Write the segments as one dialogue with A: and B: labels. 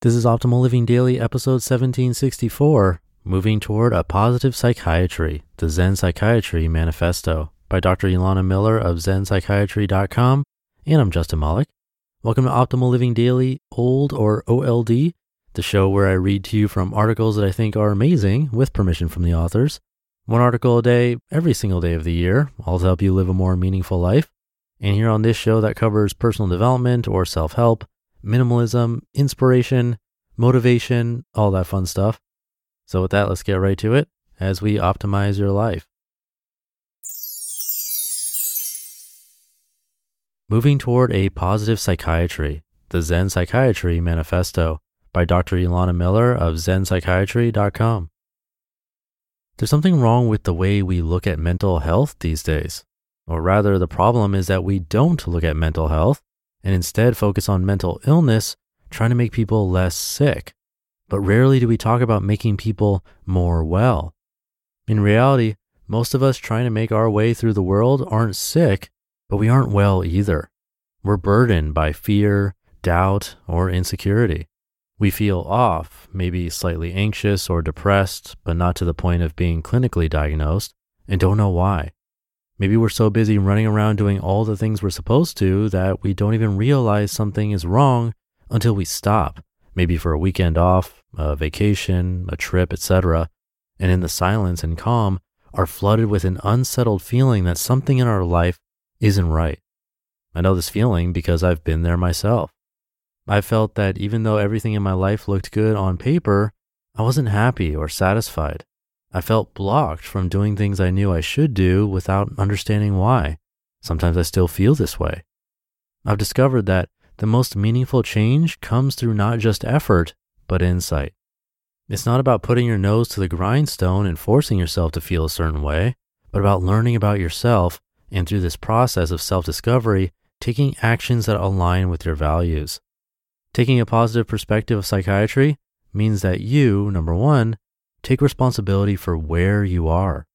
A: This is Optimal Living Daily, episode 1764 Moving Toward a Positive Psychiatry, the Zen Psychiatry Manifesto by Dr. Elana Miller of ZenPsychiatry.com. And I'm Justin Malik. Welcome to Optimal Living Daily, Old or OLD, the show where I read to you from articles that I think are amazing with permission from the authors. One article a day, every single day of the year, all to help you live a more meaningful life. And here on this show that covers personal development or self help minimalism, inspiration, motivation, all that fun stuff. So, with that, let's get right to it as we optimize your life. Moving Toward a Positive Psychiatry, the Zen Psychiatry Manifesto by Dr. Elana Miller of ZenPsychiatry.com. There's something wrong with the way we look at mental health these days. Or rather, the problem is that we don't look at mental health and instead focus on mental illness, trying to make people less sick. But rarely do we talk about making people more well. In reality, most of us trying to make our way through the world aren't sick, but we aren't well either. We're burdened by fear, doubt, or insecurity. We feel off, maybe slightly anxious or depressed, but not to the point of being clinically diagnosed, and don't know why. Maybe we're so busy running around doing all the things we're supposed to that we don't even realize something is wrong until we stop, maybe for a weekend off, a vacation, a trip, etc. And in the silence and calm, are flooded with an unsettled feeling that something in our life isn't right. I know this feeling because I've been there myself. I felt that even though everything in my life looked good on paper, I wasn't happy or satisfied. I felt blocked from doing things I knew I should do without understanding why. Sometimes I still feel this way. I've discovered that the most meaningful change comes through not just effort, but insight. It's not about putting your nose to the grindstone and forcing yourself to feel a certain way, but about learning about yourself and through this process of self discovery, taking actions that align with your values. Taking a positive perspective of psychiatry means that you, number one, take responsibility for where you are.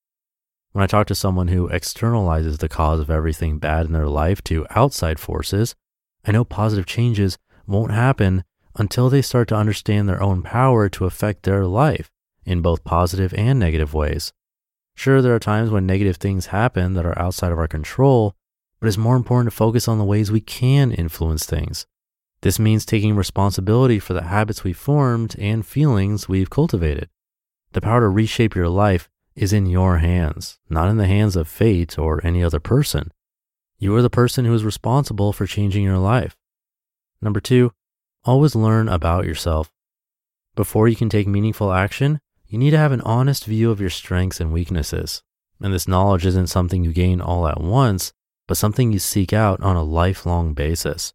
A: When I talk to someone who externalizes the cause of everything bad in their life to outside forces, I know positive changes won't happen until they start to understand their own power to affect their life in both positive and negative ways. Sure, there are times when negative things happen that are outside of our control, but it's more important to focus on the ways we can influence things. This means taking responsibility for the habits we formed and feelings we've cultivated. The power to reshape your life is in your hands, not in the hands of fate or any other person. You are the person who is responsible for changing your life. Number two, always learn about yourself. Before you can take meaningful action, you need to have an honest view of your strengths and weaknesses. And this knowledge isn't something you gain all at once, but something you seek out on a lifelong basis.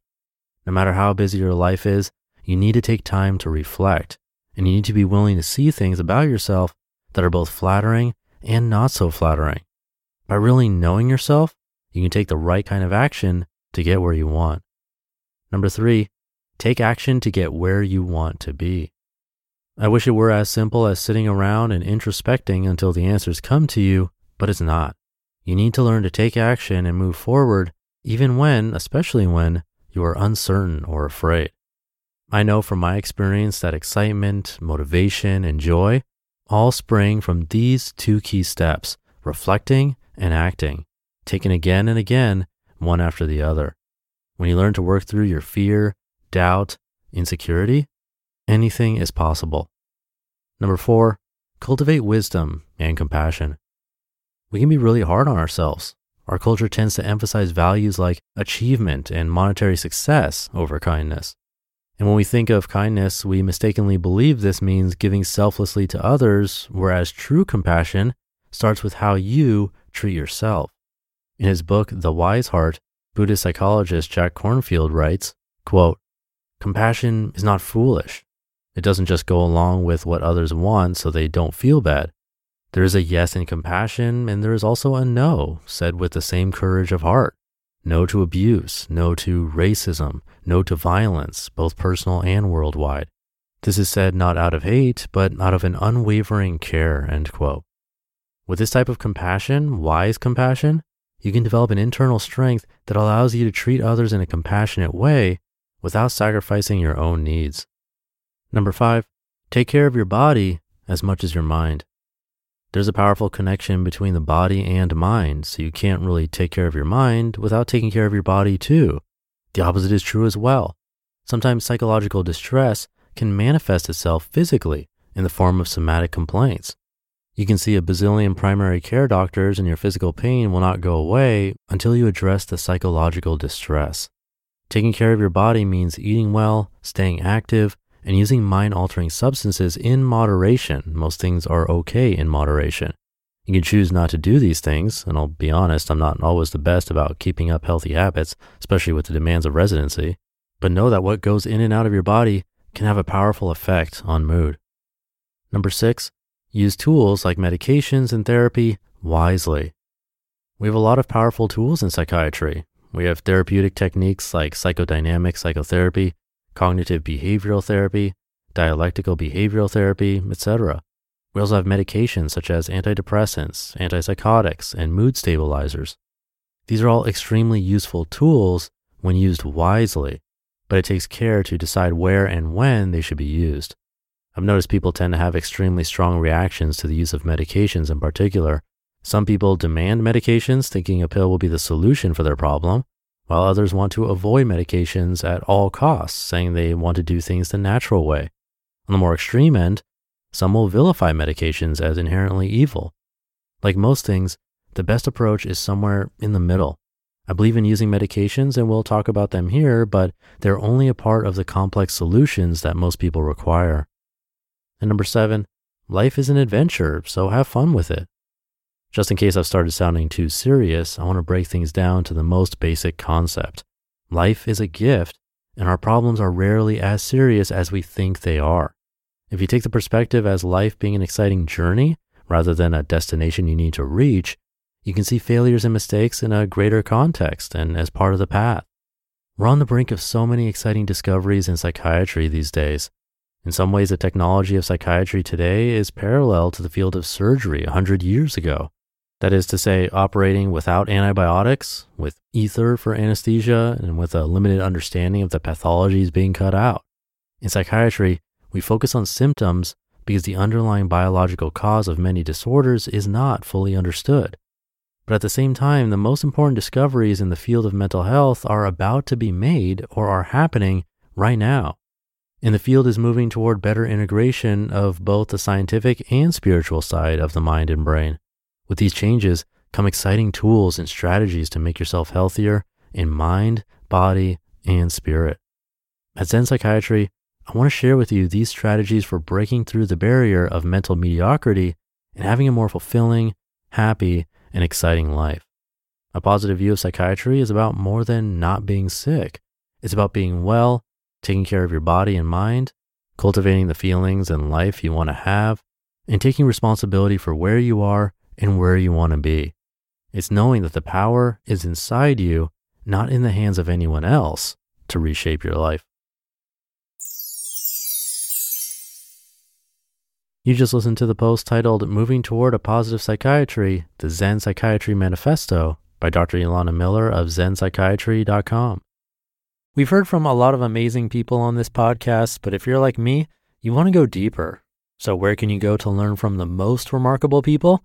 A: No matter how busy your life is, you need to take time to reflect and you need to be willing to see things about yourself that are both flattering and not so flattering. By really knowing yourself, you can take the right kind of action to get where you want. Number three, take action to get where you want to be. I wish it were as simple as sitting around and introspecting until the answers come to you, but it's not. You need to learn to take action and move forward, even when, especially when, you are uncertain or afraid. I know from my experience that excitement, motivation, and joy all spring from these two key steps reflecting and acting, taken again and again, one after the other. When you learn to work through your fear, doubt, insecurity, anything is possible. Number four, cultivate wisdom and compassion. We can be really hard on ourselves. Our culture tends to emphasize values like achievement and monetary success over kindness. And when we think of kindness, we mistakenly believe this means giving selflessly to others, whereas true compassion starts with how you treat yourself. In his book, The Wise Heart, Buddhist psychologist Jack Kornfield writes, quote, Compassion is not foolish. It doesn't just go along with what others want so they don't feel bad. There is a yes in compassion, and there is also a no, said with the same courage of heart. No to abuse, no to racism, no to violence, both personal and worldwide. This is said not out of hate, but out of an unwavering care. With this type of compassion, wise compassion, you can develop an internal strength that allows you to treat others in a compassionate way without sacrificing your own needs. Number five, take care of your body as much as your mind. There's a powerful connection between the body and mind, so you can't really take care of your mind without taking care of your body too. The opposite is true as well. Sometimes psychological distress can manifest itself physically in the form of somatic complaints. You can see a bazillion primary care doctors and your physical pain will not go away until you address the psychological distress. Taking care of your body means eating well, staying active, and using mind altering substances in moderation. Most things are okay in moderation. You can choose not to do these things, and I'll be honest, I'm not always the best about keeping up healthy habits, especially with the demands of residency. But know that what goes in and out of your body can have a powerful effect on mood. Number six, use tools like medications and therapy wisely. We have a lot of powerful tools in psychiatry. We have therapeutic techniques like psychodynamic psychotherapy, cognitive behavioral therapy, dialectical behavioral therapy, etc. We also have medications such as antidepressants, antipsychotics, and mood stabilizers. These are all extremely useful tools when used wisely, but it takes care to decide where and when they should be used. I've noticed people tend to have extremely strong reactions to the use of medications in particular. Some people demand medications thinking a pill will be the solution for their problem, while others want to avoid medications at all costs, saying they want to do things the natural way. On the more extreme end, some will vilify medications as inherently evil. Like most things, the best approach is somewhere in the middle. I believe in using medications and we'll talk about them here, but they're only a part of the complex solutions that most people require. And number seven, life is an adventure, so have fun with it. Just in case I've started sounding too serious, I want to break things down to the most basic concept. Life is a gift, and our problems are rarely as serious as we think they are. If you take the perspective as life being an exciting journey rather than a destination you need to reach, you can see failures and mistakes in a greater context and as part of the path. We're on the brink of so many exciting discoveries in psychiatry these days. In some ways, the technology of psychiatry today is parallel to the field of surgery 100 years ago. That is to say, operating without antibiotics, with ether for anesthesia, and with a limited understanding of the pathologies being cut out. In psychiatry, we focus on symptoms because the underlying biological cause of many disorders is not fully understood. But at the same time, the most important discoveries in the field of mental health are about to be made or are happening right now. And the field is moving toward better integration of both the scientific and spiritual side of the mind and brain. With these changes come exciting tools and strategies to make yourself healthier in mind, body, and spirit. At Zen Psychiatry, I want to share with you these strategies for breaking through the barrier of mental mediocrity and having a more fulfilling, happy, and exciting life. A positive view of psychiatry is about more than not being sick. It's about being well, taking care of your body and mind, cultivating the feelings and life you want to have, and taking responsibility for where you are and where you want to be. It's knowing that the power is inside you, not in the hands of anyone else to reshape your life. You just listened to the post titled Moving Toward a Positive Psychiatry, the Zen Psychiatry Manifesto by Dr. Elana Miller of ZenPsychiatry.com. We've heard from a lot of amazing people on this podcast, but if you're like me, you want to go deeper. So, where can you go to learn from the most remarkable people?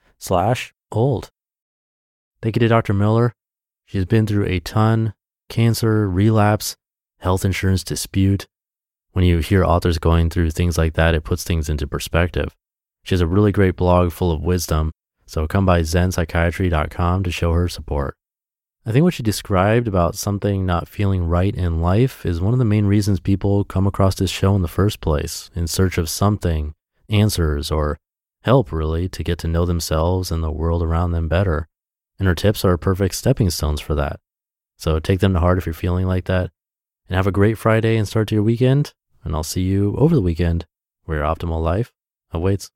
A: slash old. Thank you to Dr. Miller. She's been through a ton cancer, relapse, health insurance dispute, when you hear authors going through things like that, it puts things into perspective. She has a really great blog full of wisdom, so come by zenpsychiatry.com to show her support. I think what she described about something not feeling right in life is one of the main reasons people come across this show in the first place, in search of something, answers, or help really to get to know themselves and the world around them better. And her tips are perfect stepping stones for that. So take them to heart if you're feeling like that. And have a great Friday and start to your weekend. And I'll see you over the weekend where your optimal life awaits.